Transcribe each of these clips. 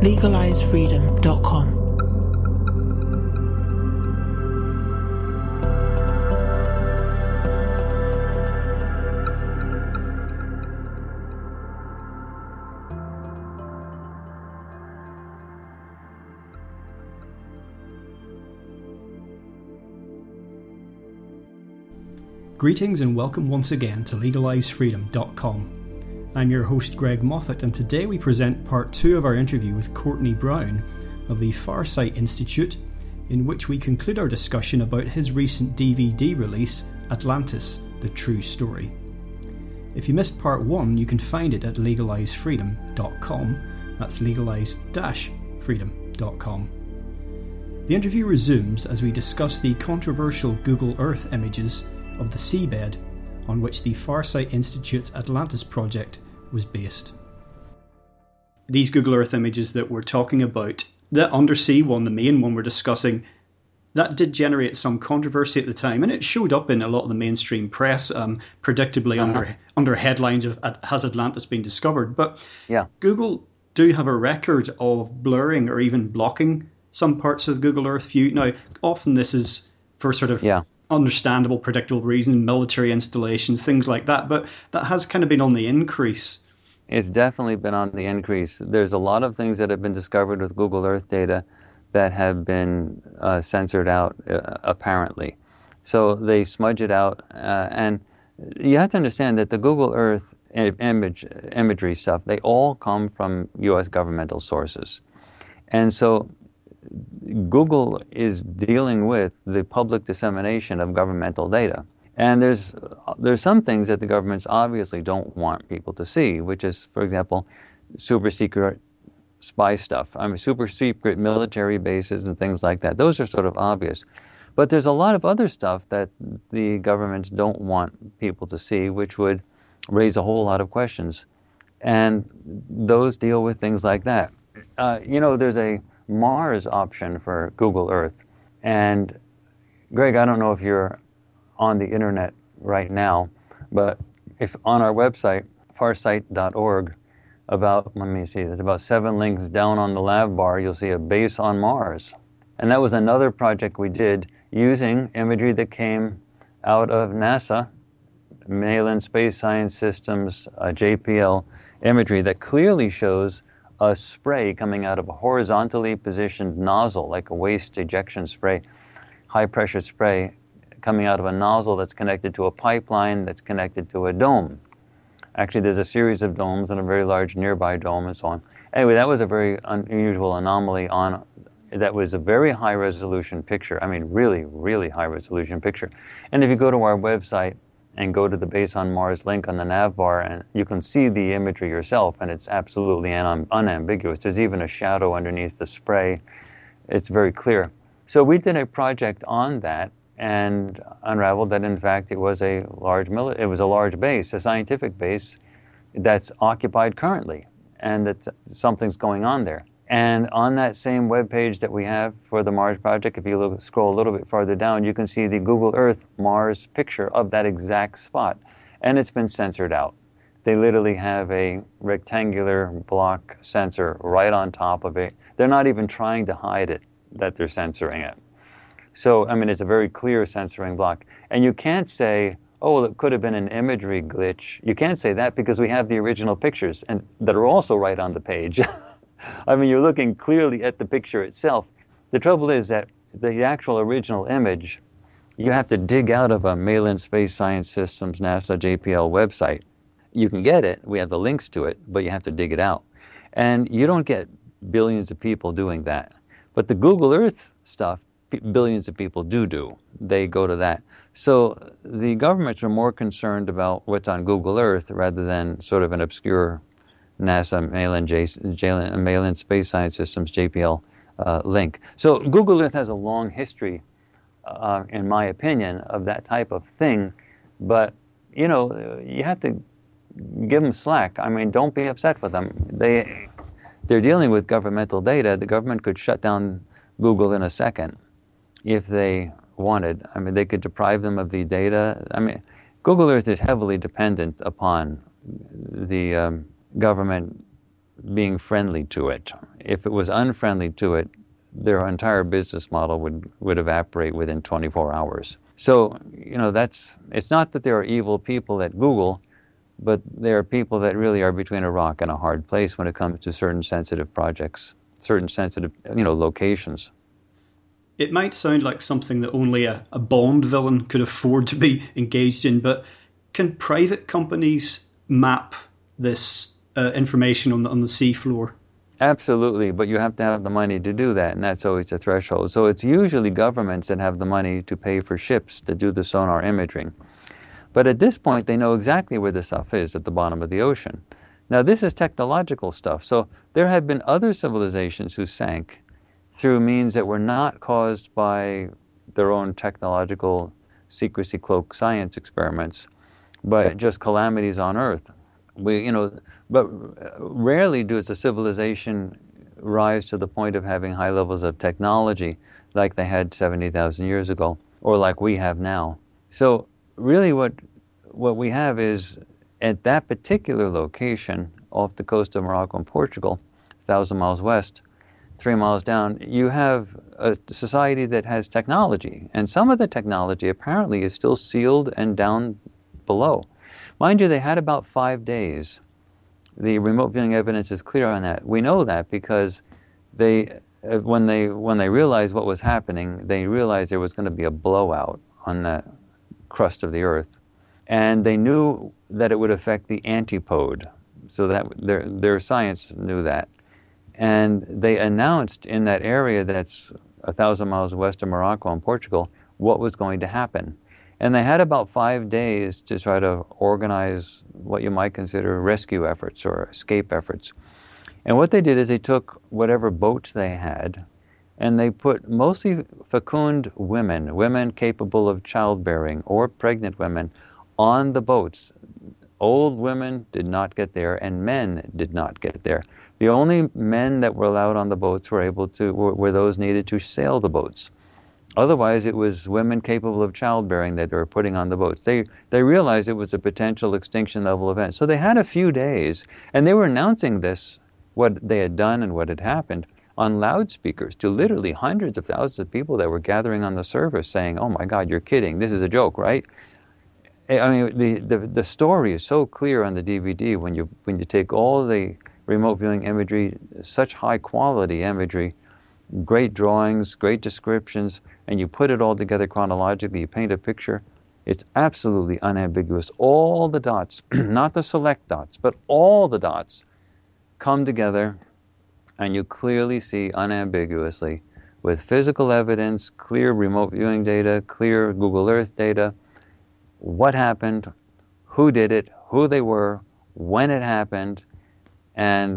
LegalizeFreedom.com. Greetings and welcome once again to LegalizeFreedom.com. I'm your host Greg Moffat, and today we present part two of our interview with Courtney Brown of the Farsight Institute, in which we conclude our discussion about his recent DVD release, Atlantis The True Story. If you missed part one, you can find it at legalizefreedom.com. That's legalize freedom.com. The interview resumes as we discuss the controversial Google Earth images of the seabed on which the Farsight Institute's Atlantis project was based. These Google Earth images that we're talking about, the undersea one, the main one we're discussing, that did generate some controversy at the time, and it showed up in a lot of the mainstream press, um, predictably uh-huh. under under headlines of "Has Atlantis been discovered?" But yeah. Google do have a record of blurring or even blocking some parts of Google Earth view. Now, often this is for sort of yeah understandable, predictable reason, military installations, things like that. But that has kind of been on the increase. It's definitely been on the increase. There's a lot of things that have been discovered with Google Earth data that have been uh, censored out, uh, apparently. So they smudge it out. Uh, and you have to understand that the Google Earth image, imagery stuff, they all come from U.S. governmental sources. And so Google is dealing with the public dissemination of governmental data. And there's there's some things that the governments obviously don't want people to see, which is, for example, super secret spy stuff. I mean, super secret military bases and things like that. Those are sort of obvious. But there's a lot of other stuff that the governments don't want people to see, which would raise a whole lot of questions. And those deal with things like that. Uh, you know, there's a Mars option for Google Earth. And Greg, I don't know if you're on the internet right now, but if on our website, farsight.org, about, let me see, there's about seven links down on the nav bar, you'll see a base on Mars. And that was another project we did using imagery that came out of NASA, Malin Space Science Systems, uh, JPL imagery that clearly shows a spray coming out of a horizontally positioned nozzle, like a waste ejection spray, high pressure spray coming out of a nozzle that's connected to a pipeline that's connected to a dome. Actually, there's a series of domes and a very large nearby dome and so on. Anyway, that was a very unusual anomaly on that was a very high resolution picture. I mean, really, really high resolution picture. And if you go to our website, and go to the base on Mars link on the nav bar, and you can see the imagery yourself, and it's absolutely un- unambiguous. There's even a shadow underneath the spray. It's very clear. So we did a project on that and unraveled that in fact it was a large mili- it was a large base, a scientific base that's occupied currently, and that something's going on there. And on that same web page that we have for the Mars project, if you look, scroll a little bit farther down, you can see the Google Earth Mars picture of that exact spot. And it's been censored out. They literally have a rectangular block censor right on top of it. They're not even trying to hide it that they're censoring it. So, I mean, it's a very clear censoring block. And you can't say, oh, well, it could have been an imagery glitch. You can't say that because we have the original pictures and that are also right on the page. I mean, you're looking clearly at the picture itself. The trouble is that the actual original image, you have to dig out of a Malin Space Science Systems NASA JPL website. You can get it, we have the links to it, but you have to dig it out. And you don't get billions of people doing that. But the Google Earth stuff, billions of people do do. They go to that. So the governments are more concerned about what's on Google Earth rather than sort of an obscure NASA Malin, J, Malin Space Science Systems JPL uh, link. So Google Earth has a long history, uh, in my opinion, of that type of thing. But you know, you have to give them slack. I mean, don't be upset with them. They they're dealing with governmental data. The government could shut down Google in a second if they wanted. I mean, they could deprive them of the data. I mean, Google Earth is heavily dependent upon the um, government being friendly to it. If it was unfriendly to it, their entire business model would, would evaporate within 24 hours. So, you know, that's it's not that there are evil people at Google, but there are people that really are between a rock and a hard place when it comes to certain sensitive projects, certain sensitive, you know, locations. It might sound like something that only a, a Bond villain could afford to be engaged in, but can private companies map this uh, information on the, on the seafloor? Absolutely, but you have to have the money to do that, and that's always the threshold. So it's usually governments that have the money to pay for ships to do the sonar imaging. But at this point, they know exactly where the stuff is at the bottom of the ocean. Now, this is technological stuff. So there have been other civilizations who sank through means that were not caused by their own technological secrecy cloak science experiments, but just calamities on Earth we you know but uh, rarely does a civilization rise to the point of having high levels of technology like they had 70,000 years ago or like we have now. So really what what we have is at that particular location off the coast of Morocco and Portugal 1000 miles west 3 miles down you have a society that has technology. And some of the technology apparently is still sealed and down below Mind you, they had about five days. The remote viewing evidence is clear on that. We know that because they, uh, when they when they realized what was happening, they realized there was going to be a blowout on the crust of the Earth, and they knew that it would affect the antipode. So that their their science knew that, and they announced in that area that's a thousand miles west of Morocco and Portugal what was going to happen. And they had about five days to try to organize what you might consider rescue efforts or escape efforts. And what they did is they took whatever boats they had and they put mostly fecund women, women capable of childbearing or pregnant women, on the boats. Old women did not get there and men did not get there. The only men that were allowed on the boats were able to were, were those needed to sail the boats. Otherwise, it was women capable of childbearing that they were putting on the boats. They, they realized it was a potential extinction level event. So they had a few days, and they were announcing this, what they had done and what had happened, on loudspeakers to literally hundreds of thousands of people that were gathering on the surface saying, Oh my God, you're kidding. This is a joke, right? I mean, the, the, the story is so clear on the DVD when you, when you take all the remote viewing imagery, such high quality imagery, great drawings, great descriptions, and you put it all together chronologically, you paint a picture, it's absolutely unambiguous. All the dots, not the select dots, but all the dots come together, and you clearly see unambiguously with physical evidence, clear remote viewing data, clear Google Earth data, what happened, who did it, who they were, when it happened, and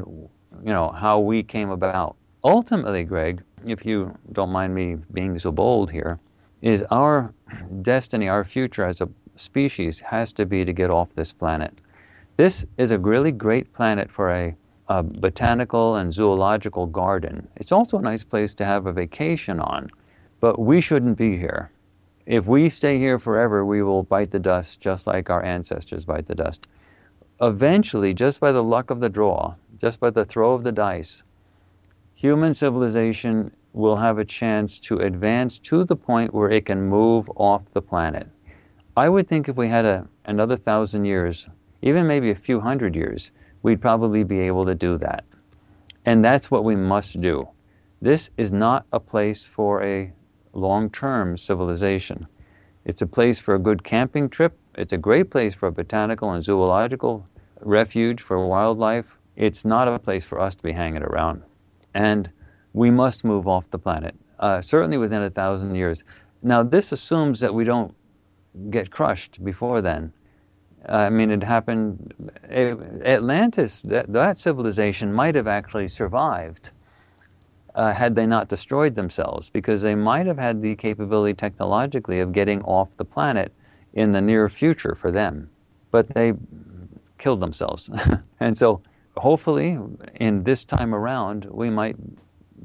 you know how we came about ultimately, Greg, if you don't mind me being so bold here, is our destiny, our future as a species has to be to get off this planet. This is a really great planet for a, a botanical and zoological garden. It's also a nice place to have a vacation on, but we shouldn't be here. If we stay here forever, we will bite the dust just like our ancestors bite the dust. Eventually, just by the luck of the draw, just by the throw of the dice, human civilization will have a chance to advance to the point where it can move off the planet. I would think if we had a, another thousand years, even maybe a few hundred years, we'd probably be able to do that. And that's what we must do. This is not a place for a long term civilization. It's a place for a good camping trip. It's a great place for a botanical and zoological refuge for wildlife. It's not a place for us to be hanging around and we must move off the planet, uh, certainly within a thousand years. Now, this assumes that we don't get crushed before then. I mean, it happened. Atlantis, that, that civilization might have actually survived uh, had they not destroyed themselves, because they might have had the capability technologically of getting off the planet in the near future for them. But they killed themselves. and so hopefully in this time around, we might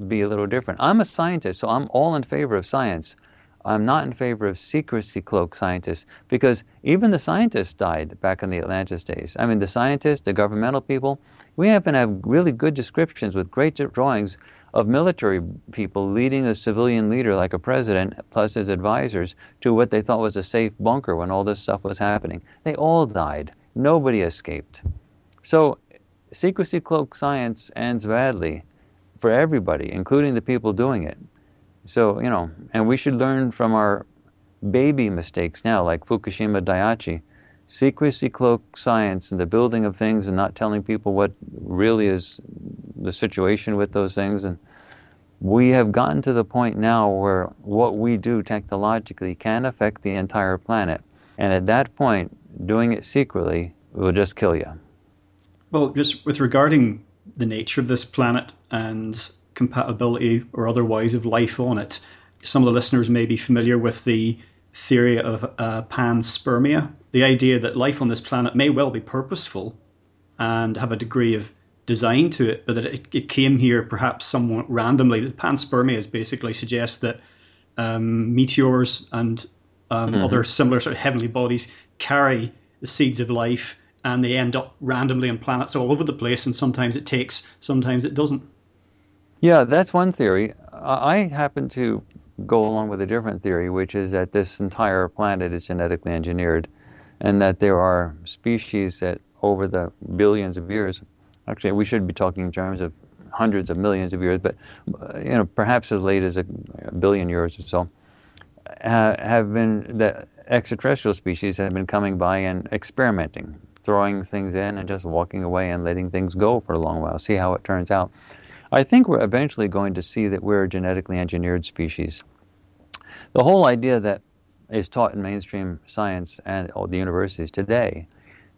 be a little different. I'm a scientist, so I'm all in favor of science. I'm not in favor of secrecy cloak scientists because even the scientists died back in the Atlantis days. I mean, the scientists, the governmental people, we happen to have really good descriptions with great drawings of military people leading a civilian leader like a president plus his advisors to what they thought was a safe bunker when all this stuff was happening. They all died. Nobody escaped. So, secrecy cloak science ends badly for everybody, including the people doing it. So, you know, and we should learn from our baby mistakes now, like Fukushima Daiichi. Secrecy cloak science and the building of things and not telling people what really is the situation with those things. And we have gotten to the point now where what we do technologically can affect the entire planet. And at that point, doing it secretly will just kill you. Well, just with regarding the nature of this planet and compatibility or otherwise of life on it. Some of the listeners may be familiar with the theory of uh, panspermia, the idea that life on this planet may well be purposeful and have a degree of design to it, but that it, it came here perhaps somewhat randomly. Panspermia is basically suggests that um, meteors and um, mm-hmm. other similar sort of heavenly bodies carry the seeds of life and they end up randomly on planets all over the place, and sometimes it takes, sometimes it doesn't. Yeah, that's one theory. I happen to go along with a different theory, which is that this entire planet is genetically engineered, and that there are species that over the billions of years, actually, we should be talking in terms of hundreds of millions of years, but you know, perhaps as late as a billion years or so, have been that extraterrestrial species have been coming by and experimenting, throwing things in and just walking away and letting things go for a long while, see how it turns out. I think we're eventually going to see that we're a genetically engineered species. The whole idea that is taught in mainstream science and all the universities today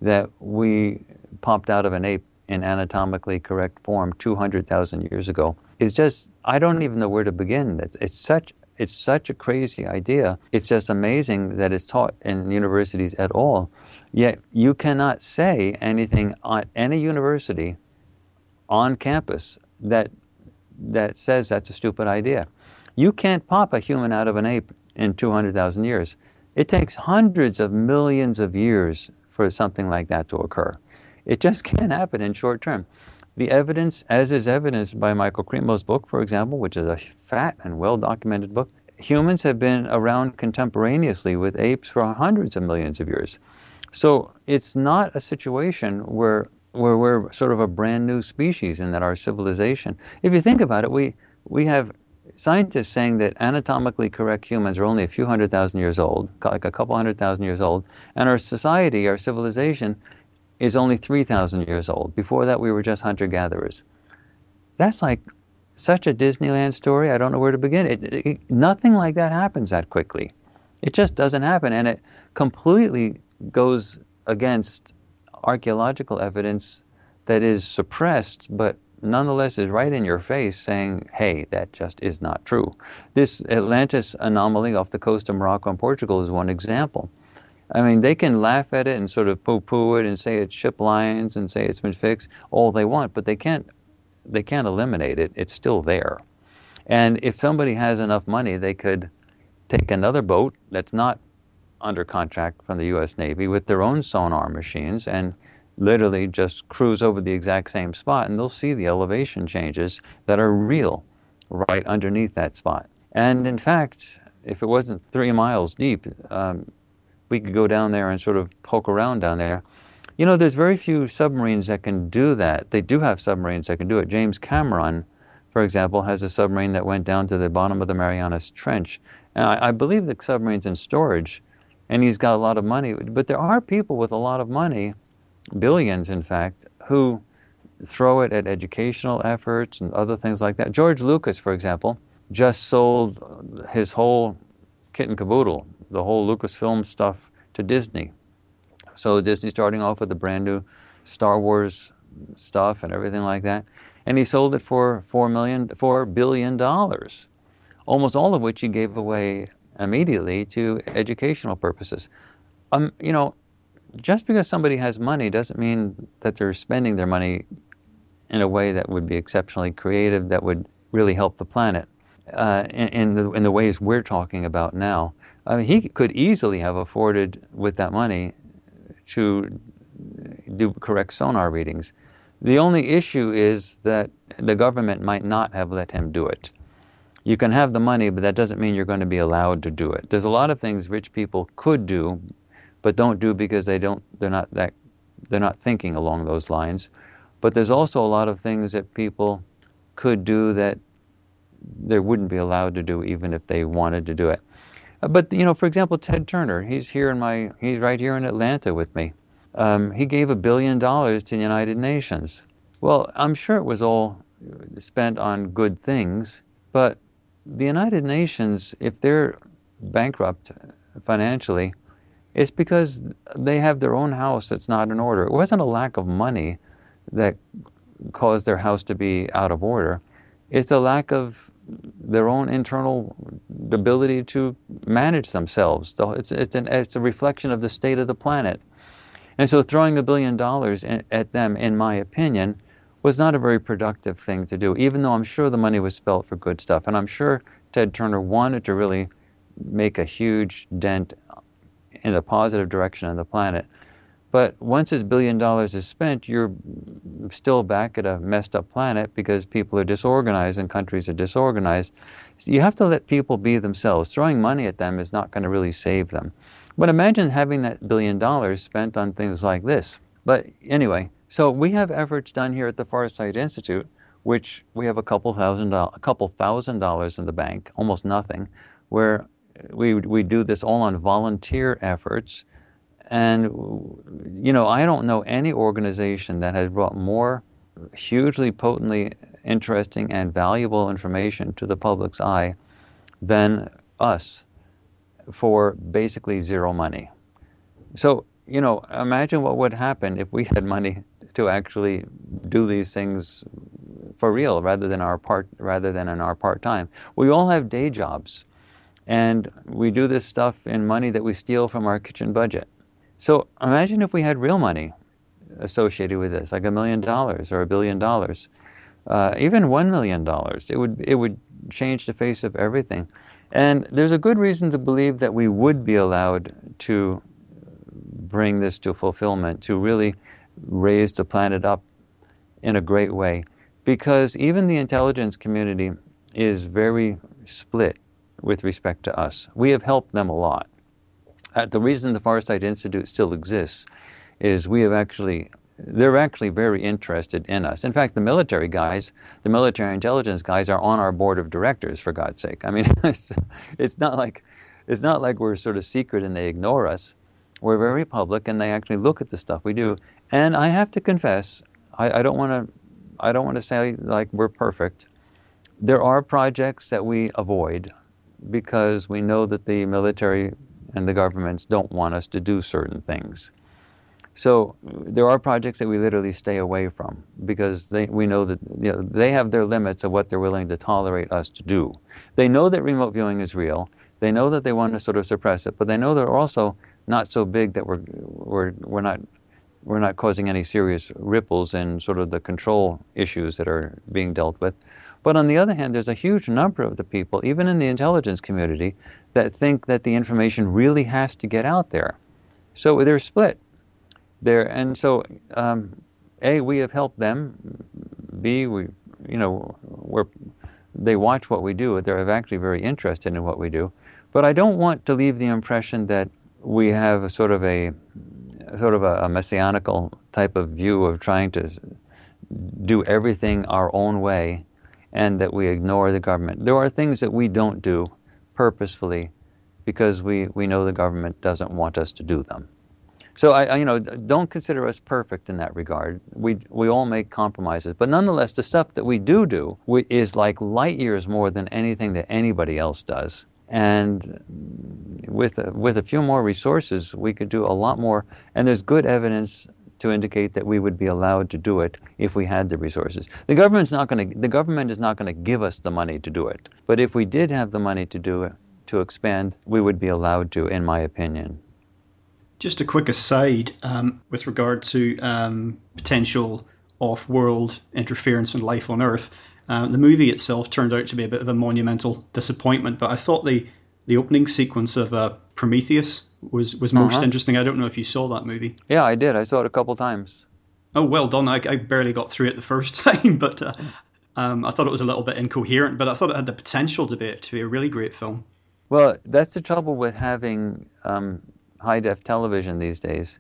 that we popped out of an ape in anatomically correct form 200,000 years ago is just I don't even know where to begin. It's, it's such it's such a crazy idea. It's just amazing that it's taught in universities at all. Yet you cannot say anything at any university on campus that that says that's a stupid idea. You can't pop a human out of an ape in 200,000 years. It takes hundreds of millions of years for something like that to occur. It just can't happen in short term. The evidence, as is evidenced by Michael Cremo's book, for example, which is a fat and well documented book, humans have been around contemporaneously with apes for hundreds of millions of years. So it's not a situation where where we're sort of a brand new species and that our civilization. If you think about it, we we have scientists saying that anatomically correct humans are only a few hundred thousand years old, like a couple hundred thousand years old, and our society, our civilization, is only 3,000 years old. Before that, we were just hunter gatherers. That's like such a Disneyland story. I don't know where to begin. It, it, nothing like that happens that quickly. It just doesn't happen, and it completely goes against archaeological evidence that is suppressed, but nonetheless is right in your face saying, hey, that just is not true. This Atlantis anomaly off the coast of Morocco and Portugal is one example. I mean, they can laugh at it and sort of poo-poo it and say it's ship lines and say it's been fixed all they want, but they can't they can't eliminate it. It's still there. And if somebody has enough money, they could take another boat that's not under contract from the U.S. Navy with their own sonar machines and literally just cruise over the exact same spot, and they'll see the elevation changes that are real right underneath that spot. And in fact, if it wasn't three miles deep, um, we could go down there and sort of poke around down there. You know, there's very few submarines that can do that. They do have submarines that can do it. James Cameron, for example, has a submarine that went down to the bottom of the Marianas Trench. And I, I believe the submarine's in storage and he's got a lot of money. But there are people with a lot of money, billions in fact, who throw it at educational efforts and other things like that. George Lucas, for example, just sold his whole kit and caboodle, the whole Lucasfilm stuff to Disney. So Disney starting off with the brand new Star Wars stuff and everything like that. and he sold it for four million, four billion dollars, almost all of which he gave away immediately to educational purposes. Um, you know, just because somebody has money doesn't mean that they're spending their money in a way that would be exceptionally creative, that would really help the planet uh, in, in, the, in the ways we're talking about now. I mean, he could easily have afforded with that money to do correct sonar readings. The only issue is that the government might not have let him do it. You can have the money, but that doesn't mean you're going to be allowed to do it. There's a lot of things rich people could do, but don't do because they don't they're not that they're not thinking along those lines. But there's also a lot of things that people could do that they wouldn't be allowed to do even if they wanted to do it. Uh, but you know, for example, Ted Turner, he's here in my he's right here in Atlanta with me. Um, he gave a billion dollars to the United Nations. Well, I'm sure it was all spent on good things, but the United Nations, if they're bankrupt financially, it's because they have their own house that's not in order. It wasn't a lack of money that caused their house to be out of order. It's a lack of their own internal ability to manage themselves. It's, it's, an, it's a reflection of the state of the planet. And so throwing a billion dollars at them, in my opinion, was not a very productive thing to do, even though I'm sure the money was spent for good stuff. And I'm sure Ted Turner wanted to really make a huge dent in the positive direction on the planet. But once this billion dollars is spent, you're still back at a messed up planet because people are disorganized and countries are disorganized. So you have to let people be themselves. Throwing money at them is not going to really save them. But imagine having that billion dollars spent on things like this. But anyway, so we have efforts done here at the Farsight Institute, which we have a couple thousand a couple thousand dollars in the bank, almost nothing, where we we do this all on volunteer efforts. And you know i don't know any organization that has brought more hugely potently interesting and valuable information to the public's eye than us for basically zero money. So you know imagine what would happen if we had money to actually do these things for real rather than our part rather than in our part time we all have day jobs and we do this stuff in money that we steal from our kitchen budget. So imagine if we had real money associated with this, like a million dollars or a billion dollars, uh, even one million dollars. It would it would change the face of everything. And there's a good reason to believe that we would be allowed to bring this to fulfillment, to really raise the planet up in a great way, because even the intelligence community is very split with respect to us. We have helped them a lot. Uh, the reason the Farsight Institute still exists is we have actually they're actually very interested in us. In fact, the military guys, the military intelligence guys, are on our board of directors. For God's sake, I mean, it's, it's not like it's not like we're sort of secret and they ignore us. We're very public, and they actually look at the stuff we do. And I have to confess, I, I don't want to I don't want to say like we're perfect. There are projects that we avoid because we know that the military and the governments don't want us to do certain things. So there are projects that we literally stay away from because they, we know that you know, they have their limits of what they're willing to tolerate us to do. They know that remote viewing is real. They know that they want to sort of suppress it, but they know they're also not so big that we're we're we're not we're not causing any serious ripples in sort of the control issues that are being dealt with. But on the other hand, there's a huge number of the people, even in the intelligence community, that think that the information really has to get out there. So they're split there, and so um, a we have helped them. B we you know we're they watch what we do. They're actually very interested in what we do. But I don't want to leave the impression that we have sort of a sort of a, a messianical type of view of trying to do everything our own way and that we ignore the government. There are things that we don't do purposefully because we, we know the government doesn't want us to do them. So I, I, you know, don't consider us perfect in that regard. We we all make compromises, but nonetheless, the stuff that we do do is like light years more than anything that anybody else does. And with a, with a few more resources, we could do a lot more. And there's good evidence to indicate that we would be allowed to do it if we had the resources. The government's not going to the government is not going to give us the money to do it. But if we did have the money to do it to expand, we would be allowed to in my opinion. Just a quick aside um, with regard to um, potential off-world interference in life on Earth. Uh, the movie itself turned out to be a bit of a monumental disappointment, but I thought the the opening sequence of uh, Prometheus was was most uh-huh. interesting. I don't know if you saw that movie. Yeah, I did. I saw it a couple times. Oh, well done. I, I barely got through it the first time, but uh, um, I thought it was a little bit incoherent. But I thought it had the potential to be to be a really great film. Well, that's the trouble with having um, high def television these days.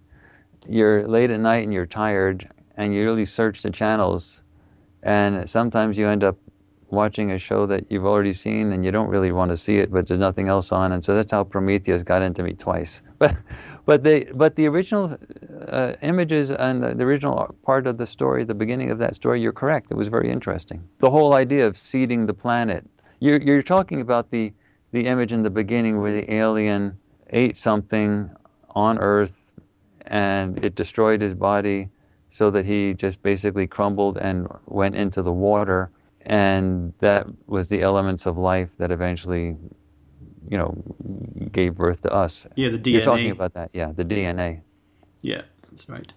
You're late at night and you're tired, and you really search the channels, and sometimes you end up watching a show that you've already seen and you don't really want to see it, but there's nothing else on, and so that's how Prometheus got into me twice. But but they but the original uh, images and the, the, original part of the story, the beginning of that story, you're correct. It was very interesting. The whole idea of seeding the planet. You're you're talking about the the image in the beginning where the alien ate something on Earth and it destroyed his body so that he just basically crumbled and went into the water and that was the elements of life that eventually, you know, gave birth to us. Yeah, the DNA. You're talking about that, yeah, the DNA. Yeah, that's right.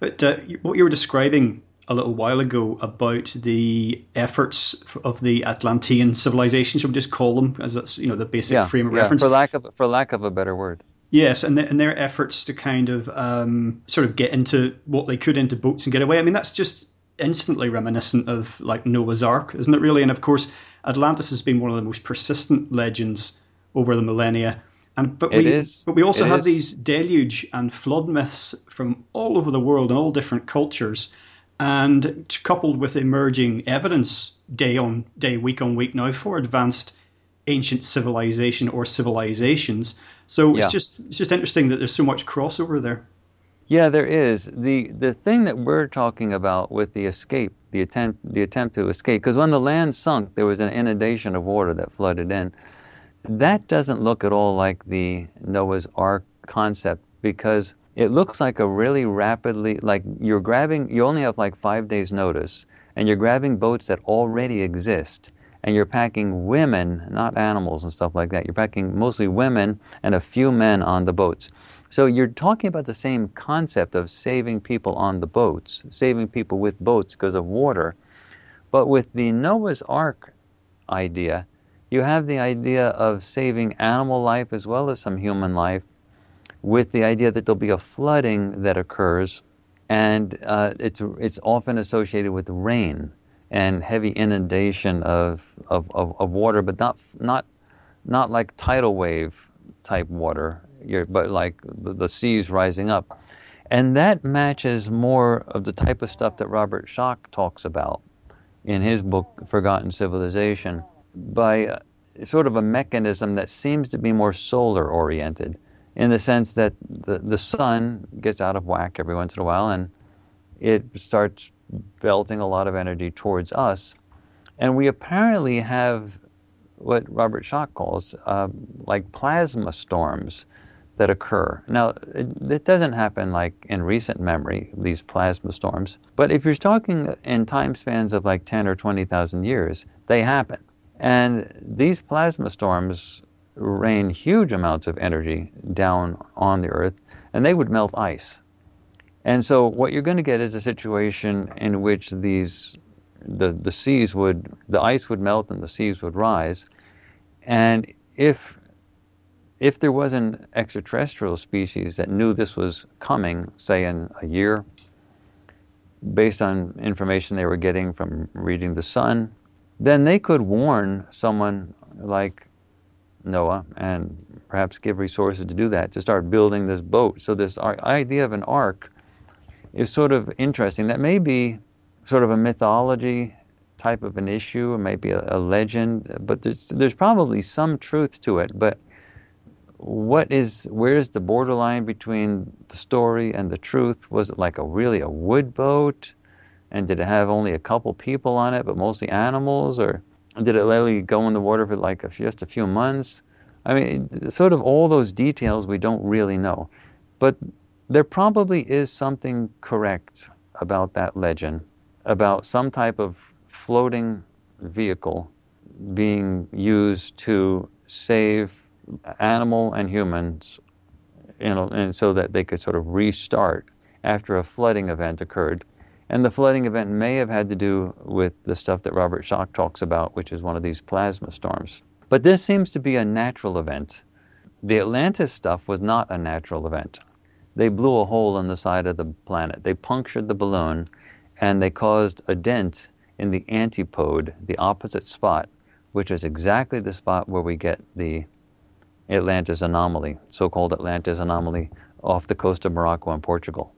But uh, what you were describing a little while ago about the efforts of the Atlantean civilization, should we just call them, as that's you know the basic yeah, frame of yeah, reference? For lack of for lack of a better word. Yes, and, the, and their efforts to kind of um, sort of get into what they could into boats and get away. I mean, that's just instantly reminiscent of like Noah's Ark, isn't it really? And of course, Atlantis has been one of the most persistent legends over the millennia. And but it we is. but we also it have is. these deluge and flood myths from all over the world and all different cultures, and coupled with emerging evidence day on day, week on week now for advanced ancient civilization or civilizations. So Yeah. it's just it's just interesting that there's so much crossover there. Yeah, there is. The the thing that we're talking about with the escape, the attempt the attempt to escape, because when the land sunk, there was an inundation of water that flooded in. That doesn't look at all like the Noah's Ark concept because it looks like a really rapidly like you're grabbing you only have like 5 days notice and you're grabbing boats that already exist and you're packing women, not animals and stuff like that. You're packing mostly women and a few men on the boats. So you're talking about the same concept of saving people on the boats, saving people with boats because of water. But with the Noah's Ark idea, you have the idea of saving animal life as well as some human life, with the idea that there'll be a flooding that occurs, and uh, it's it's often associated with rain and heavy inundation of, of, of, of water, but not not not like tidal wave type water, you're, but like the, the seas rising up. And that matches more of the type of stuff that Robert Schoch talks about in his book Forgotten Civilization by uh, sort of a mechanism that seems to be more solar oriented in the sense that the, the sun gets out of whack every once in a while and it starts belting a lot of energy towards us. And we apparently have what Robert Schoch calls uh, like plasma storms that occur. Now, it, it, doesn't happen like in recent memory, these plasma storms, but if you're talking in time spans of like 10 or 20,000 years, they happen. And these plasma storms rain huge amounts of energy down on the Earth, and they would melt ice. And so what you're going to get is a situation in which these the the seas would the ice would melt and the seas would rise. And if if there was an extraterrestrial species that knew this was coming, say in a year, based on information they were getting from reading the sun, then they could warn someone like Noah and perhaps give resources to do that, to start building this boat. So this idea of an ark is sort of interesting. That may be sort of a mythology type of an issue, or maybe a, a legend, but there's there's probably some truth to it. But what is where's the borderline between the story and the truth? Was it like a really a wood boat, and did it have only a couple people on it, but mostly animals, or did it literally go in the water for like a, just a few months? I mean, sort of all those details we don't really know. But there probably is something correct about that legend, about some type of floating vehicle being used to save animal and humans, you know, and so that they could sort of restart after a flooding event occurred. And the flooding event may have had to do with the stuff that Robert Schoch talks about, which is one of these plasma storms. But this seems to be a natural event. The Atlantis stuff was not a natural event. They blew a hole in the side of the planet. They punctured the balloon and they caused a dent in the antipode, the opposite spot, which is exactly the spot where we get the Atlantis anomaly, so called Atlantis anomaly, off the coast of Morocco and Portugal.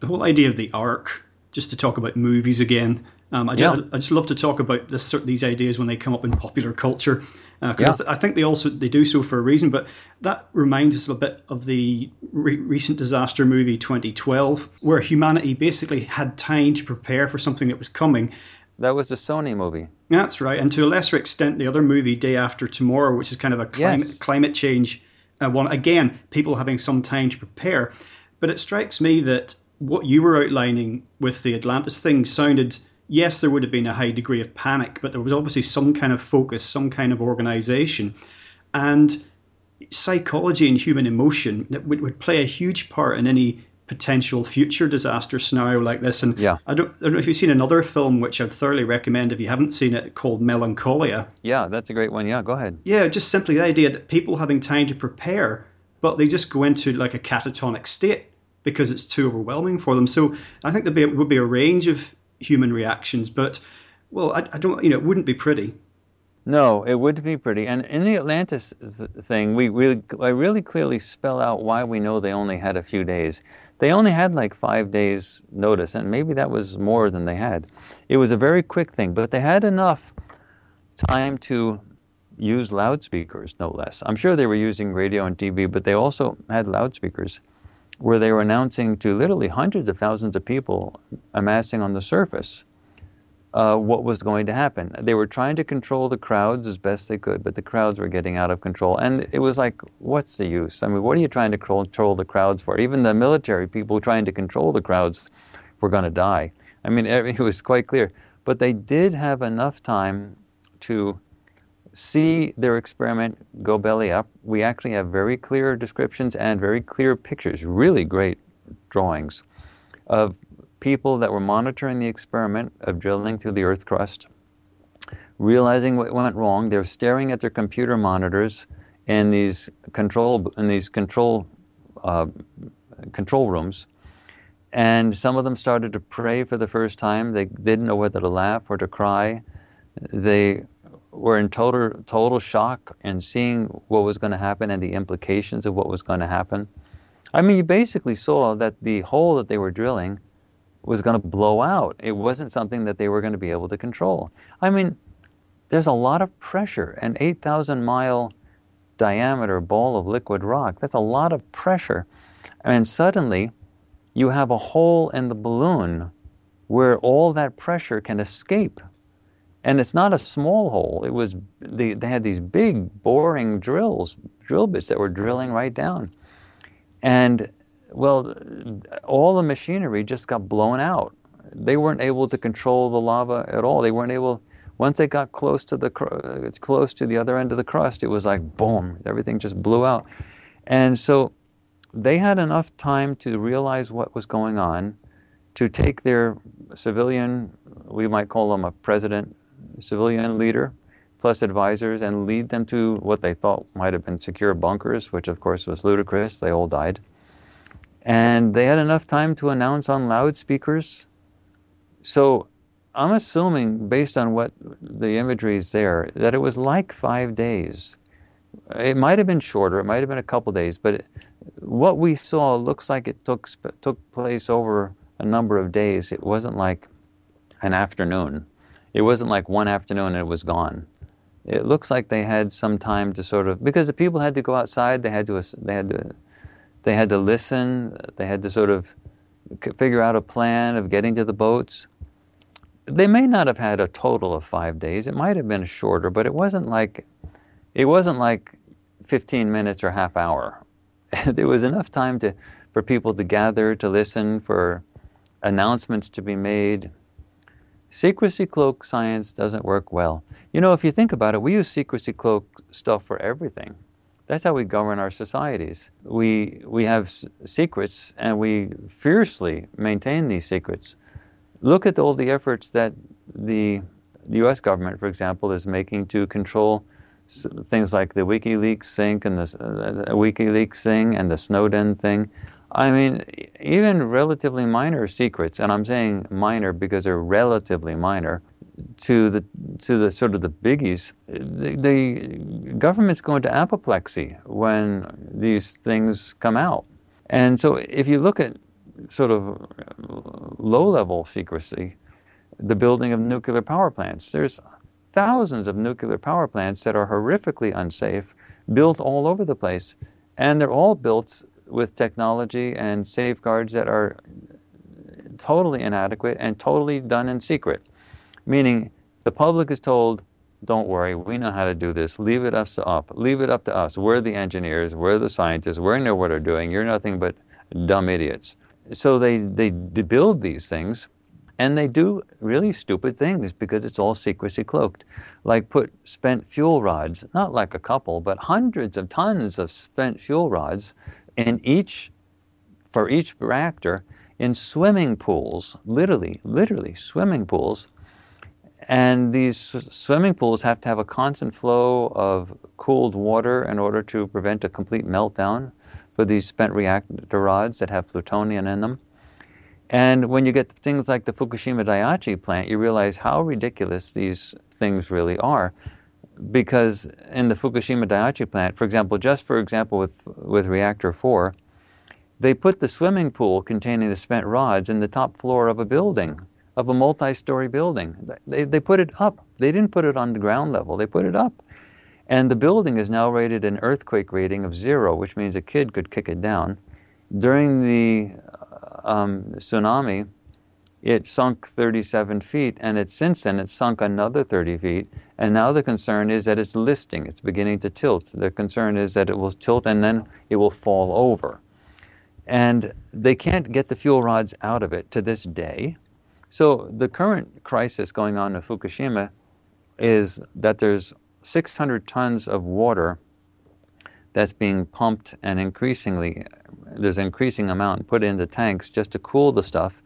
The whole idea of the ark, just to talk about movies again, um, I, just, I, just, love to talk about this, these ideas when they come up in popular culture. Uh, yeah. I, th- I, think they also they do so for a reason, but that reminds us a bit of the re- recent disaster movie 2012, where humanity basically had time to prepare for something that was coming, that was the Sony movie. That's right, and to a lesser extent, the other movie, Day After Tomorrow, which is kind of a climate, yes. climate change uh, one. Again, people having some time to prepare. But it strikes me that what you were outlining with the Atlantis thing sounded yes, there would have been a high degree of panic, but there was obviously some kind of focus, some kind of organization. And psychology and human emotion that would, would play a huge part in any potential future disaster scenario like this. And yeah. I, don't, I don't know if you've seen another film which I'd thoroughly recommend if you haven't seen it called Melancholia. Yeah, that's a great one. Yeah, go ahead. Yeah, just simply the idea that people having time to prepare, but they just go into like a catatonic state because it's too overwhelming for them. So I think there would be a range of human reactions, but well, I, I don't, you know, it wouldn't be pretty. No, it would be pretty. And in the Atlantis th- thing, we really, I really clearly spell out why we know they only had a few days. They only had like five days notice, and maybe that was more than they had. It was a very quick thing, but they had enough time to use loudspeakers, no less. I'm sure they were using radio and TV, but they also had loudspeakers where they were announcing to literally hundreds of thousands of people amassing on the surface uh, what was going to happen. They were trying to control the crowds as best they could, but the crowds were getting out of control. And it was like, what's the use? I mean, what are you trying to control the crowds for? Even the military people trying to control the crowds were going to die. I mean, it was quite clear. But they did have enough time to see their experiment go belly up. We actually have very clear descriptions and very clear pictures, really great drawings of people that were monitoring the experiment of drilling through the Earth crust, realizing what went wrong. They're staring at their computer monitors in these control in these control uh, control rooms, and some of them started to pray for the first time. They didn't know whether to laugh or to cry. They were in total total shock and seeing what was going to happen and the implications of what was going to happen. I mean, you basically saw that the hole that they were drilling was going to blow out. It wasn't something that they were going to be able to control. I mean, there's a lot of pressure. An 8,000 mile diameter ball of liquid rock, that's a lot of pressure. And suddenly, you have a hole in the balloon where all that pressure can escape. And it's not a small hole. It was they, they had these big boring drills, drill bits that were drilling right down. And well, all the machinery just got blown out. They weren't able to control the lava at all. They weren't able. Once they got close to the uh, close to the other end of the crust, it was like boom, everything just blew out. And so they had enough time to realize what was going on, to take their civilian, we might call them a president, civilian leader, plus advisors, and lead them to what they thought might have been secure bunkers, which of course was ludicrous. They all died. And they had enough time to announce on loudspeakers. So I'm assuming, based on what the imagery is there, that it was like five days. It might have been shorter, it might have been a couple days, but it, what we saw looks like it took took place over a number of days. It wasn't like an afternoon. It wasn't like one afternoon and it was gone. It looks like they had some time to sort of because the people had to go outside. They had to they had to they had to listen. They had to sort of figure out a plan of getting to the boats. They may not have had a total of five days. It might have been shorter, but it wasn't like it wasn't like 15 minutes or half hour. there was enough time to for people to gather, to listen, for announcements to be made. Secrecy cloak science doesn't work well. You know, if you think about it, we use secrecy cloak stuff for everything. That's how we govern our societies. We we have s- secrets and we fiercely maintain these secrets. Look at all the efforts that the the U.S. government, for example, is making to control things like the WikiLeaks thing and the uh, WikiLeaks thing and the Snowden thing. I mean, even relatively minor secrets, and I'm saying minor because they're relatively minor, to the to the sort of the biggies, the, the government's going to apoplexy when these things come out. And so, if you look at sort of low-level secrecy, the building of nuclear power plants, there's thousands of nuclear power plants that are horrifically unsafe, built all over the place, and they're all built with technology and safeguards that are totally inadequate and totally done in secret. Meaning, the public is told, don't worry, we know how to do this. Leave it us up. Leave it up to us. We're the engineers. We're the scientists. We know what we're doing. You're nothing but dumb idiots. So they, they build these things and they do really stupid things because it's all secrecy cloaked. Like put spent fuel rods, not like a couple, but hundreds of tons of spent fuel rods in each, for each reactor in swimming pools, literally, literally swimming pools. And these swimming pools have to have a constant flow of cooled water in order to prevent a complete meltdown for these spent reactor rods that have plutonium in them. And when you get things like the Fukushima Daiichi plant, you realize how ridiculous these things really are. Because in the Fukushima Daiichi plant, for example, just for example with, with reactor 4, they put the swimming pool containing the spent rods in the top floor of a building, of a multi story building. They, they put it up. They didn't put it on the ground level, they put it up. And the building is now rated an earthquake rating of zero, which means a kid could kick it down. During the um, tsunami, it sunk 37 feet, and it since then it's sunk another 30 feet. And now the concern is that it's listing; it's beginning to tilt. The concern is that it will tilt and then it will fall over. And they can't get the fuel rods out of it to this day. So the current crisis going on in Fukushima is that there's 600 tons of water that's being pumped and increasingly there's increasing amount put into tanks just to cool the stuff.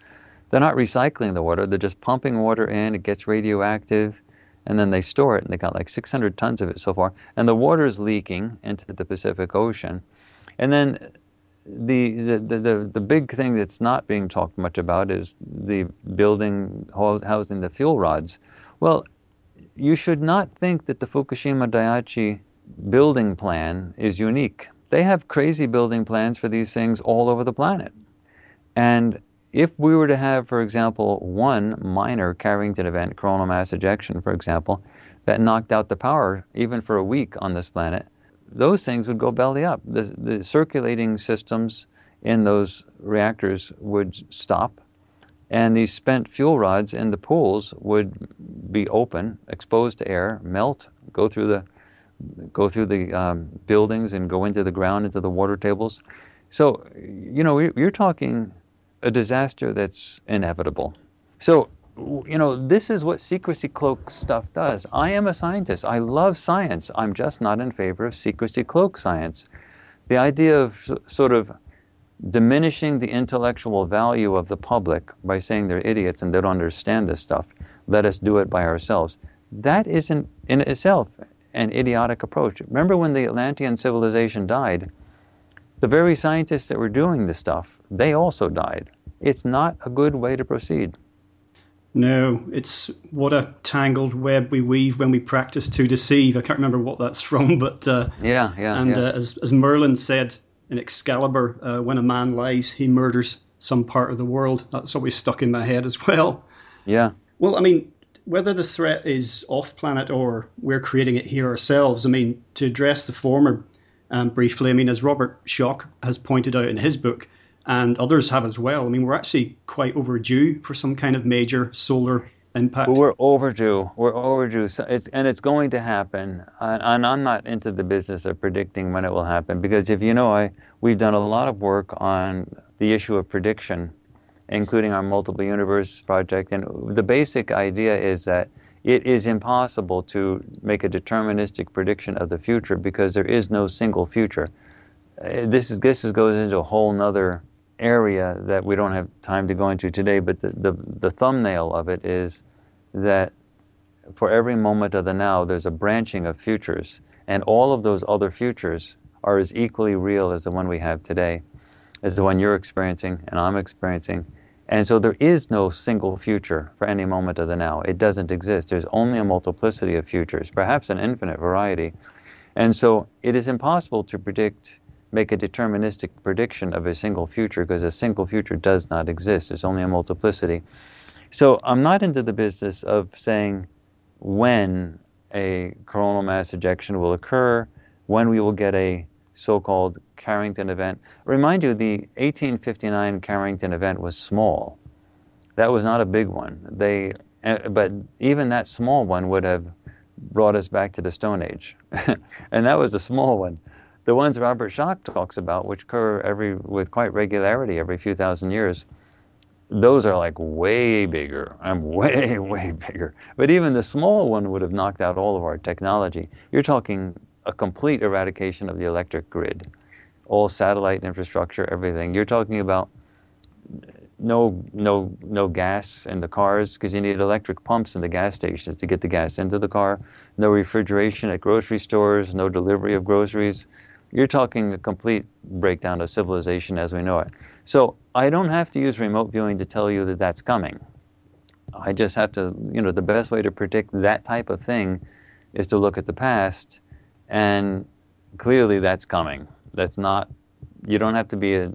They're not recycling the water, they're just pumping water in, it gets radioactive, and then they store it, and they got like 600 tons of it so far. And the water is leaking into the Pacific Ocean. And then the, the, the, the big thing that's not being talked much about is the building housing the fuel rods. Well, you should not think that the Fukushima Daiichi building plan is unique. They have crazy building plans for these things all over the planet. And if we were to have, for example, one minor Carrington event, coronal mass ejection, for example, that knocked out the power even for a week on this planet, those things would go belly up. The, the circulating systems in those reactors would stop, and these spent fuel rods in the pools would be open, exposed to air, melt, go through the go through the um, buildings and go into the ground, into the water tables. So, you know, you're talking a disaster that's inevitable. So, you know, this is what secrecy cloak stuff does. I am a scientist. I love science. I'm just not in favor of secrecy cloak science. The idea of sort of diminishing the intellectual value of the public by saying they're idiots and they don't understand this stuff, let us do it by ourselves. That isn't in itself an idiotic approach. Remember when the Atlantean civilization died? The very scientists that were doing this stuff, they also died. It's not a good way to proceed. No, it's what a tangled web we weave when we practice to deceive. I can't remember what that's from, but uh, yeah, yeah. And yeah. Uh, as, as Merlin said in Excalibur, uh, when a man lies, he murders some part of the world. That's always stuck in my head as well. Yeah. Well, I mean, whether the threat is off planet or we're creating it here ourselves, I mean, to address the former um, briefly, I mean, as Robert Schoch has pointed out in his book, and others have as well, I mean, we're actually quite overdue for some kind of major solar impact? We're overdue. We're overdue. So it's and it's going to happen. And, and I'm not into the business of predicting when it will happen because if you know, I we've done a lot of work on the issue of prediction, including our multiple universe project. And the basic idea is that it is impossible to make a deterministic prediction of the future because there is no single future. Uh, this is this is, goes into a whole nother area that we don't have time to go into today. But the, the the thumbnail of it is that for every moment of the now, there's a branching of futures, and all of those other futures are as equally real as the one we have today, as the one you're experiencing and I'm experiencing. And so there is no single future for any moment of the now. It doesn't exist. There's only a multiplicity of futures, perhaps an infinite variety. And so it is impossible to predict, make a deterministic prediction of a single future because a single future does not exist. There's only a multiplicity. So I'm not into the business of saying when a coronal mass ejection will occur, when we will get a so-called Carrington event. Remind you, the 1859 Carrington event was small. That was not a big one. They, eh, but even that small one would have brought us back to the Stone Age, and that was a small one. The ones Robert Schoch talks about, which occur every with quite regularity every few thousand years, those are like way bigger. I'm way, way bigger. But even the small one would have knocked out all of our technology. You're talking a complete eradication of the electric grid, all satellite infrastructure, everything. You're talking about no no no gas in the cars because you need electric pumps in the gas stations to get the gas into the car. No refrigeration at grocery stores. No delivery of groceries. You're talking a complete breakdown of civilization as we know it. So I don't have to use remote viewing to tell you that that's coming. I just have to, you know, the best way to predict that type of thing is to look at the past and clearly that's coming. That's not, you don't have to be a,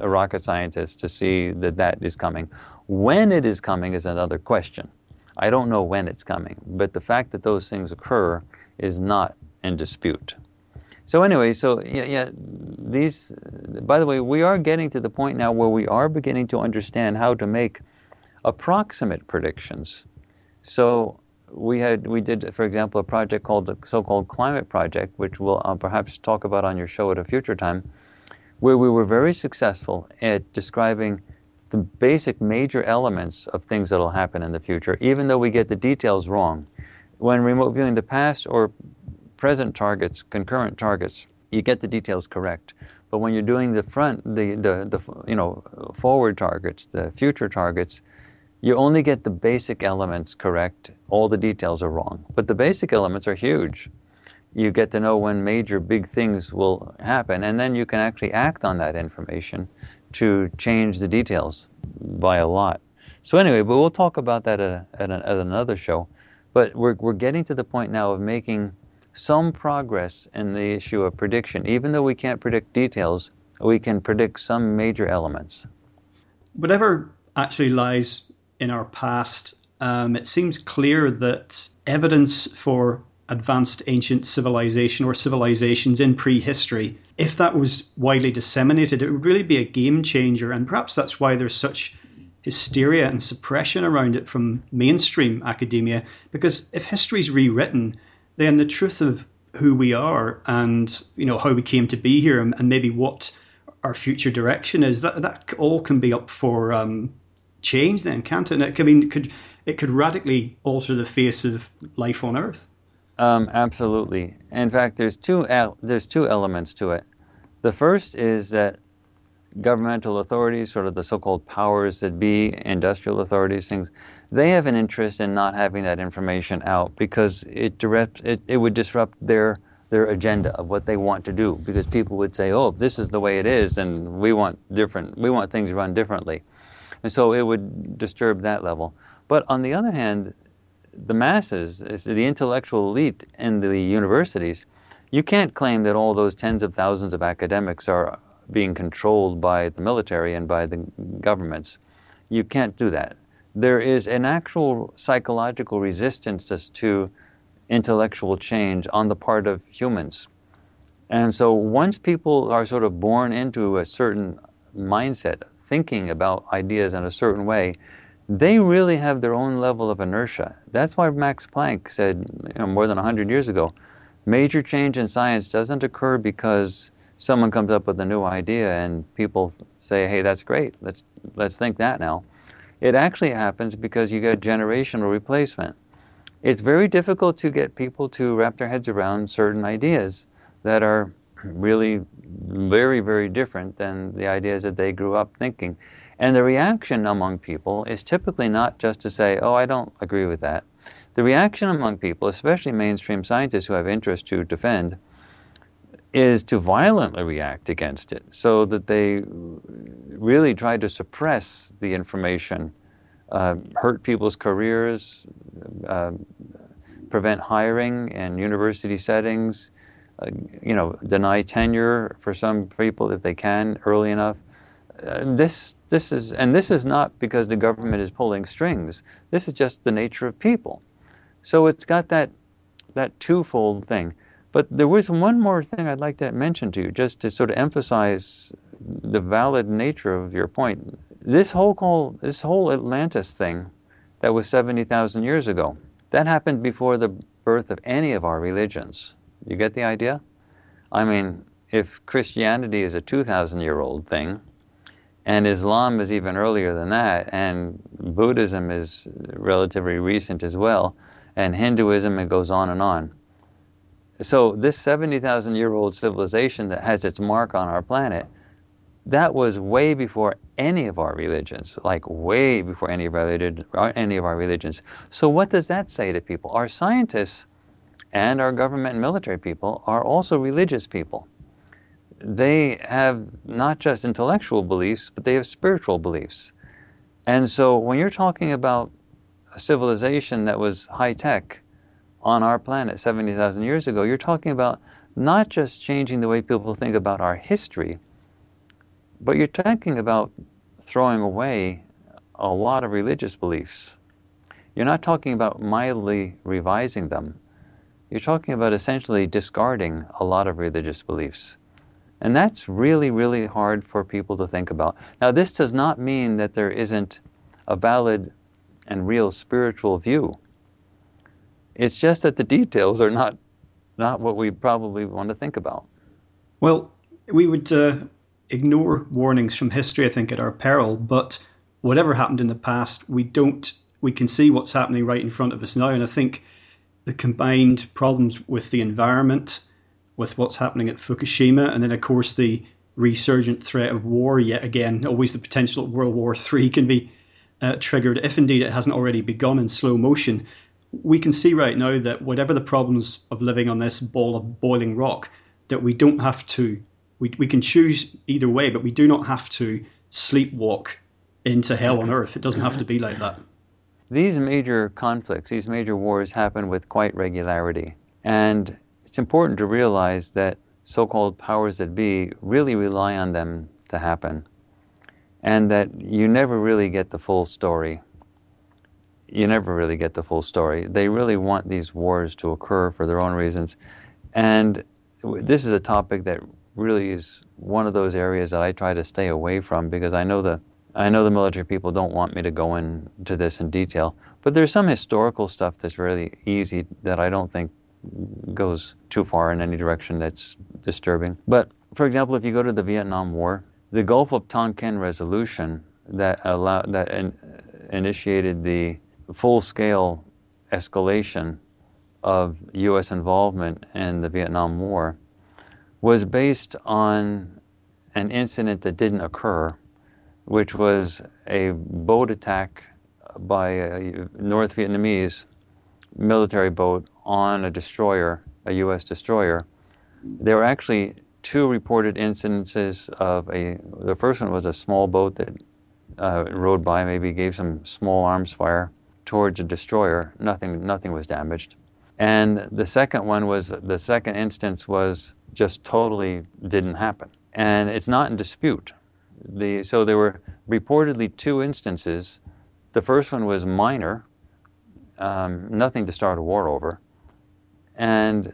a rocket scientist to see that that is coming. When it is coming is another question. I don't know when it's coming, but the fact that those things occur is not in dispute. So anyway, so yeah, yeah, these. By the way, we are getting to the point now where we are beginning to understand how to make approximate predictions. So we had we did, for example, a project called the so-called Climate Project, which we'll uh, perhaps talk about on your show at a future time, where we were very successful at describing the basic major elements of things that will happen in the future, even though we get the details wrong. When remote viewing the past or present targets, concurrent targets, you get the details correct. But when you're doing the front, the, the, the you know forward targets, the future targets, you only get the basic elements correct. All the details are wrong. But the basic elements are huge. You get to know when major big things will happen, and then you can actually act on that information to change the details by a lot. So anyway, but we'll talk about that at, a, at, a, at another show. But we're, we're getting to the point now of making some progress in the issue of prediction. Even though we can't predict details, we can predict some major elements. Whatever actually lies in our past, um, it seems clear that evidence for advanced ancient civilization or civilizations in prehistory, if that was widely disseminated, it would really be a game changer. And perhaps that's why there's such hysteria and suppression around it from mainstream academia. Because if history's rewritten, then the truth of who we are and you know how we came to be here and, and maybe what our future direction is that that all can be up for um, change then, can't it? it I mean, could it could radically alter the face of life on Earth. Um, absolutely. In fact, there's two there's two elements to it. The first is that governmental authorities, sort of the so-called powers that be, industrial authorities, things, they have an interest in not having that information out because it direct it, it would disrupt their their agenda of what they want to do because people would say, oh, this is the way it is, and we want different, we want things run differently. And so it would disturb that level. But on the other hand, the masses, the intellectual elite in the universities, you can't claim that all those tens of thousands of academics are being controlled by the military and by the governments. You can't do that. There is an actual psychological resistance to intellectual change on the part of humans. And so once people are sort of born into a certain mindset, thinking about ideas in a certain way, they really have their own level of inertia. That's why Max Planck said you know, more than 100 years ago major change in science doesn't occur because someone comes up with a new idea and people say, hey, that's great, let's, let's think that now. It actually happens because you get generational replacement. It's very difficult to get people to wrap their heads around certain ideas that are really very, very different than the ideas that they grew up thinking. And the reaction among people is typically not just to say, oh, I don't agree with that. The reaction among people, especially mainstream scientists who have interest to defend, is to violently react against it so that they really try to suppress the information, uh, hurt people's careers, uh, prevent hiring in university settings, you know, deny tenure for some people if they can early enough. Uh, this this is and this is not because the government is pulling strings. This is just the nature of people. So it's got that that twofold thing. But there was one more thing I'd like to mention to you, just to sort of emphasize the valid nature of your point. This whole call, this whole Atlantis thing, that was seventy thousand years ago, that happened before the birth of any of our religions. You get the idea? I mean, if Christianity is a two thousand year old thing, and Islam is even earlier than that, and Buddhism is relatively recent as well, and Hinduism, it goes on and on. So this 70,000 year old civilization that has its mark on our planet, that was way before any of our religions, like way before any of our, any of our religions. So what does that say to people? Our scientists and our government and military people are also religious people. They have not just intellectual beliefs, but they have spiritual beliefs. And so when you're talking about a civilization that was high tech on our planet 70,000 years ago, you're talking about not just changing the way people think about our history, but you're talking about throwing away a lot of religious beliefs. You're not talking about mildly revising them. You're talking about essentially discarding a lot of religious beliefs. And that's really, really hard for people to think about. Now, this does not mean that there isn't a valid and real spiritual view. It's just that the details are not not what we probably want to think about. Well, we would uh, ignore warnings from history, I think, at our peril. But whatever happened in the past, we don't. We can see what's happening right in front of us now, and I think the combined problems with the environment, with what's happening at Fukushima, and then of course the resurgent threat of war yet again. Always the potential of World War III can be uh, triggered, if indeed it hasn't already begun in slow motion, we can see right now that whatever the problems of living on this ball of boiling rock, that we don't have to, we, we can choose either way, but we do not have to sleepwalk into hell on earth. It doesn't have to be like that. These major conflicts, these major wars happen with quite regularity. And it's important to realize that so called powers that be really rely on them to happen and that you never really get the full story. You never really get the full story. They really want these wars to occur for their own reasons. And this is a topic that really is one of those areas that I try to stay away from because I know the I know the military people don't want me to go into this in detail, but there's some historical stuff that's really easy that I don't think goes too far in any direction that's disturbing. But for example, if you go to the Vietnam War, the Gulf of Tonkin resolution that allowed that in, initiated the full-scale escalation of U.S. involvement in the Vietnam War was based on an incident that didn't occur, which was a boat attack by a North Vietnamese military boat on a destroyer, a U.S. destroyer. There were actually two reported incidences of a. The first one was a small boat that uh, rode by, maybe gave some small arms fire towards a destroyer. Nothing, nothing was damaged. And the second one was the second instance was just totally didn't happen, and it's not in dispute. The so there were reportedly two instances. The first one was minor, um, nothing to start a war over, and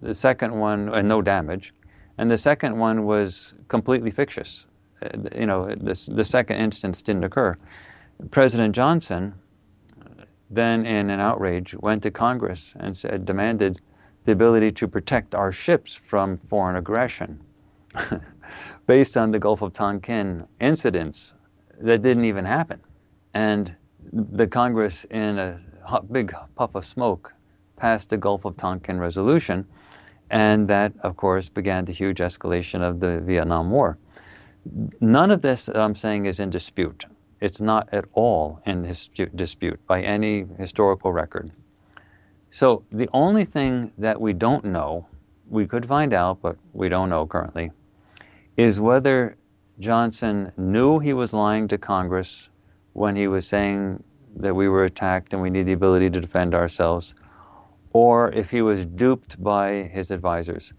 the second one, uh, no damage and the second one was completely fictitious. Uh, you know, this, the second instance didn't occur. President Johnson then, in an outrage, went to Congress and said, demanded the ability to protect our ships from foreign aggression based on the Gulf of Tonkin incidents that didn't even happen. And the Congress, in a big puff of smoke, passed the Gulf of Tonkin resolution, and that, of course, began the huge escalation of the Vietnam War. None of this that I'm saying is in dispute. It's not at all in dispute by any historical record. So the only thing that we don't know, we could find out, but we don't know currently, is whether Johnson knew he was lying to Congress when he was saying that we were attacked and we need the ability to defend ourselves, or if he was duped by his advisors.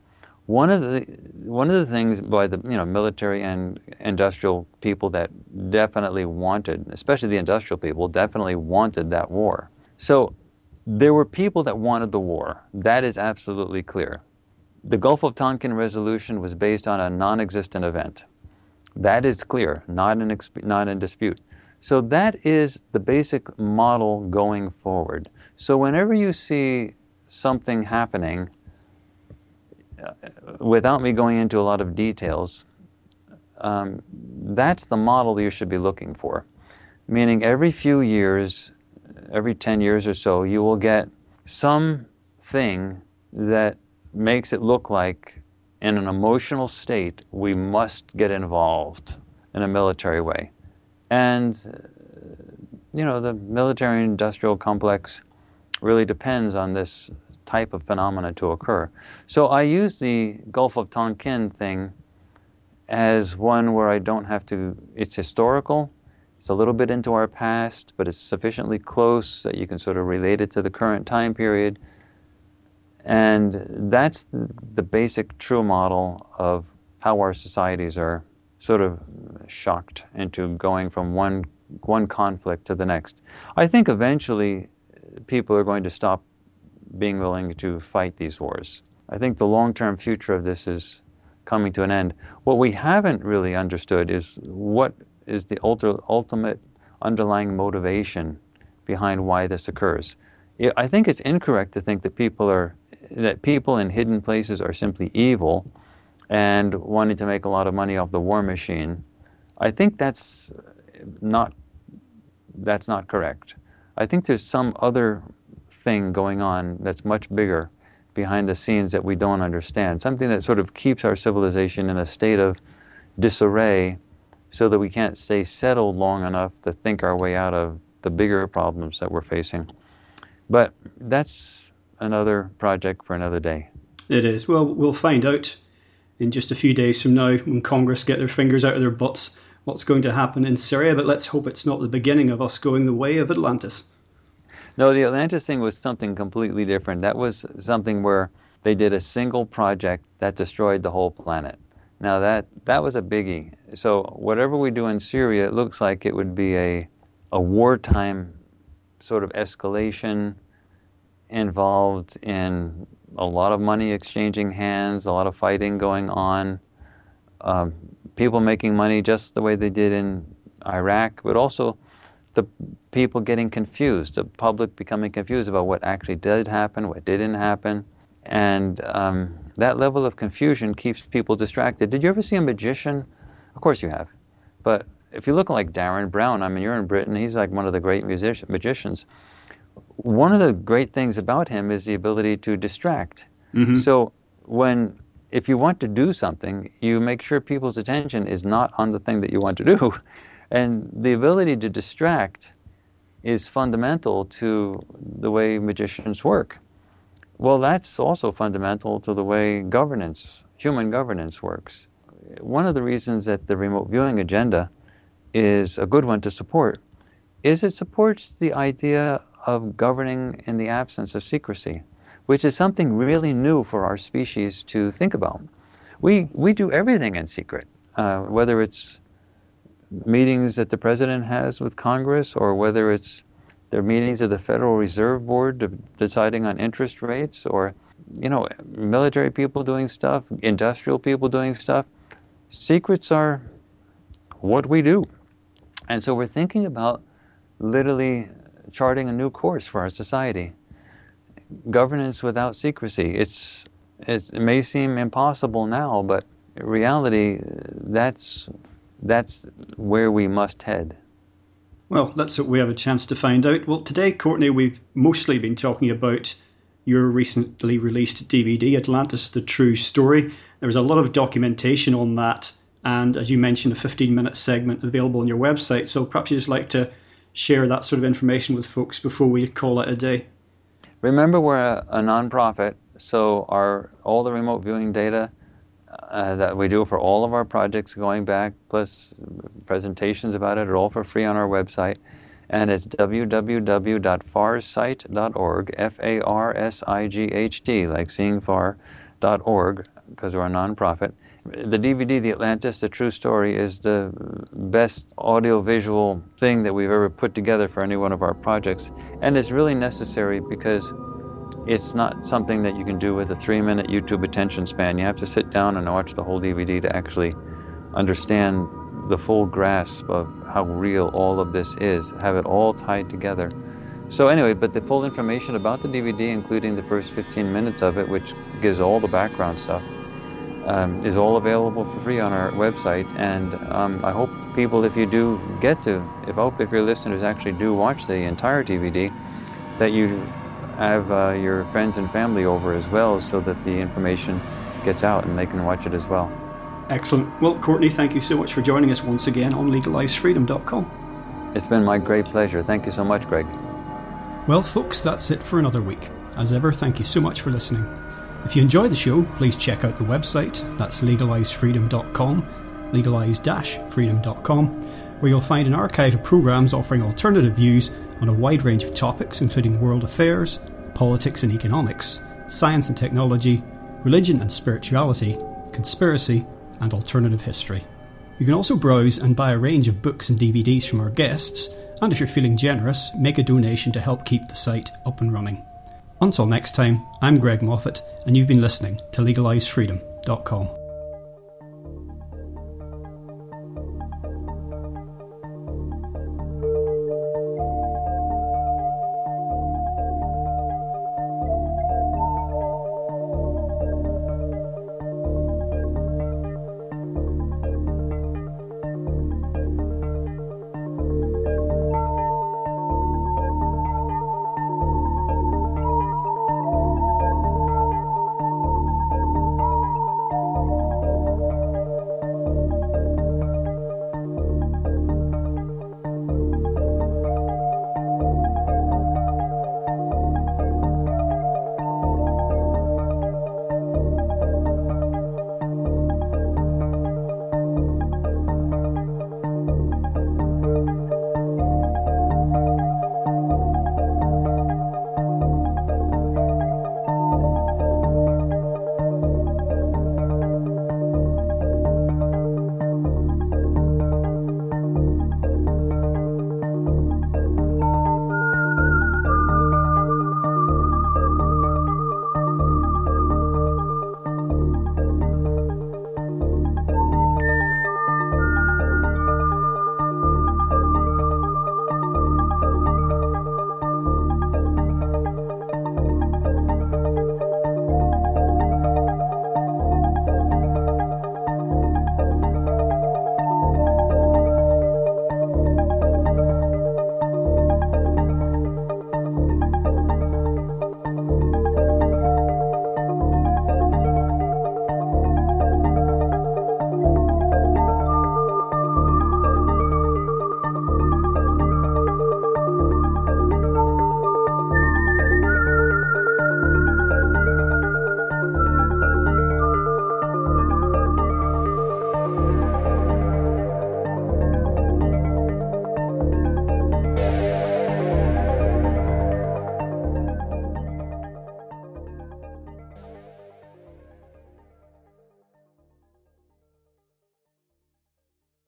One of the one of the things by the you know military and industrial people that definitely wanted, especially the industrial people, definitely wanted that war. So there were people that wanted the war. That is absolutely clear. The Gulf of Tonkin resolution was based on a non-existent event. That is clear, not in not in dispute. So that is the basic model going forward. So whenever you see something happening uh, without me going into a lot of details, um, that's the model you should be looking for. Meaning, every few years, every 10 years or so, you will get something that makes it look like, in an emotional state, we must get involved in a military way. And, uh, you know, the military industrial complex really depends on this type of phenomena to occur. So I use the Gulf of Tonkin thing as one where I don't have to, it's historical, it's a little bit into our past, but it's sufficiently close that you can sort of relate it to the current time period. And that's the, basic true model of how our societies are sort of shocked into going from one one conflict to the next. I think eventually people are going to stop being willing to fight these wars. I think the long term future of this is coming to an end. What we haven't really understood is what is the ultimate underlying motivation behind why this occurs. I think it's incorrect to think that people are that people in hidden places are simply evil and wanting to make a lot of money off the war machine. I think that's not that's not correct. I think there's some other thing going on that's much bigger behind the scenes that we don't understand. Something that sort of keeps our civilization in a state of disarray so that we can't stay settled long enough to think our way out of the bigger problems that we're facing. But that's another project for another day. It is. Well, we'll find out in just a few days from now when Congress get their fingers out of their butts what's going to happen in Syria, but let's hope it's not the beginning of us going the way of Atlantis. No, the Atlantis thing was something completely different. That was something where they did a single project that destroyed the whole planet. Now that that was a biggie. So whatever we do in Syria, it looks like it would be a a wartime sort of escalation involved in a lot of money exchanging hands, a lot of fighting going on, um, people making money just the way they did in Iraq, but also the people getting confused, the public becoming confused about what actually did happen, what didn't happen. And um, that level of confusion keeps people distracted. Did you ever see a magician? Of course you have. But if you look like Derren Brown, I mean, you're in Britain, he's like one of the great music- magicians. One of the great things about him is the ability to distract. Mm-hmm. So when if you want to do something, you make sure people's attention is not on the thing that you want to do. And the ability to distract is fundamental to the way magicians work. Well, that's also fundamental to the way governance, human governance works. One of the reasons that the remote viewing agenda is a good one to support is it supports the idea of governing in the absence of secrecy, which is something really new for our species to think about. We, we do everything in secret, uh, whether it's meetings that the president has with Congress or whether it's their meetings of the Federal Reserve Board deciding on interest rates or you know military people doing stuff, industrial people doing stuff. Secrets are what we do. And so we're thinking about literally charting a new course for our society. Governance without secrecy. It's, it's it may seem impossible now, but reality, that's that's where we must head. Well, that's what we have a chance to find out. Well, today, Courtney, we've mostly been talking about your recently released DVD, Atlantis The True Story. There was a lot of documentation on that, and as you mentioned, a 15 minute segment available on your website. So perhaps you'd just like to share that sort of information with folks before we call it a day. Remember, we're a, a nonprofit, so our all the remote viewing data uh, that we do for all of our projects going back, plus presentations about it, are all for free on our website. And it's www.farsight.org, F A R S I G H T, like seeing far.org, because we're a nonprofit. The DVD, The Atlantis, The True Story, is the best audiovisual thing that we've ever put together for any one of our projects. And it's really necessary because it's not something that you can do with a three minute YouTube attention span. You have to sit down and watch the whole DVD to actually understand the full grasp of how real all of this is, have it all tied together. So, anyway, but the full information about the DVD, including the first 15 minutes of it, which gives all the background stuff, um, is all available for free on our website. And um, I hope people, if you do get to, if I hope if your listeners actually do watch the entire DVD, that you have uh, your friends and family over as well so that the information gets out and they can watch it as well. Excellent. Well, Courtney, thank you so much for joining us once again on legalizefreedom.com. It's been my great pleasure. Thank you so much, Greg. Well, folks, that's it for another week. As ever, thank you so much for listening. If you enjoy the show, please check out the website. That's legalizefreedom.com, legalize-freedom.com, where you'll find an archive of programs offering alternative views on a wide range of topics, including world affairs, politics and economics, science and technology, religion and spirituality, conspiracy, and alternative history. You can also browse and buy a range of books and DVDs from our guests, and if you're feeling generous, make a donation to help keep the site up and running. Until next time, I'm Greg Moffitt, and you've been listening to LegalizeFreedom.com.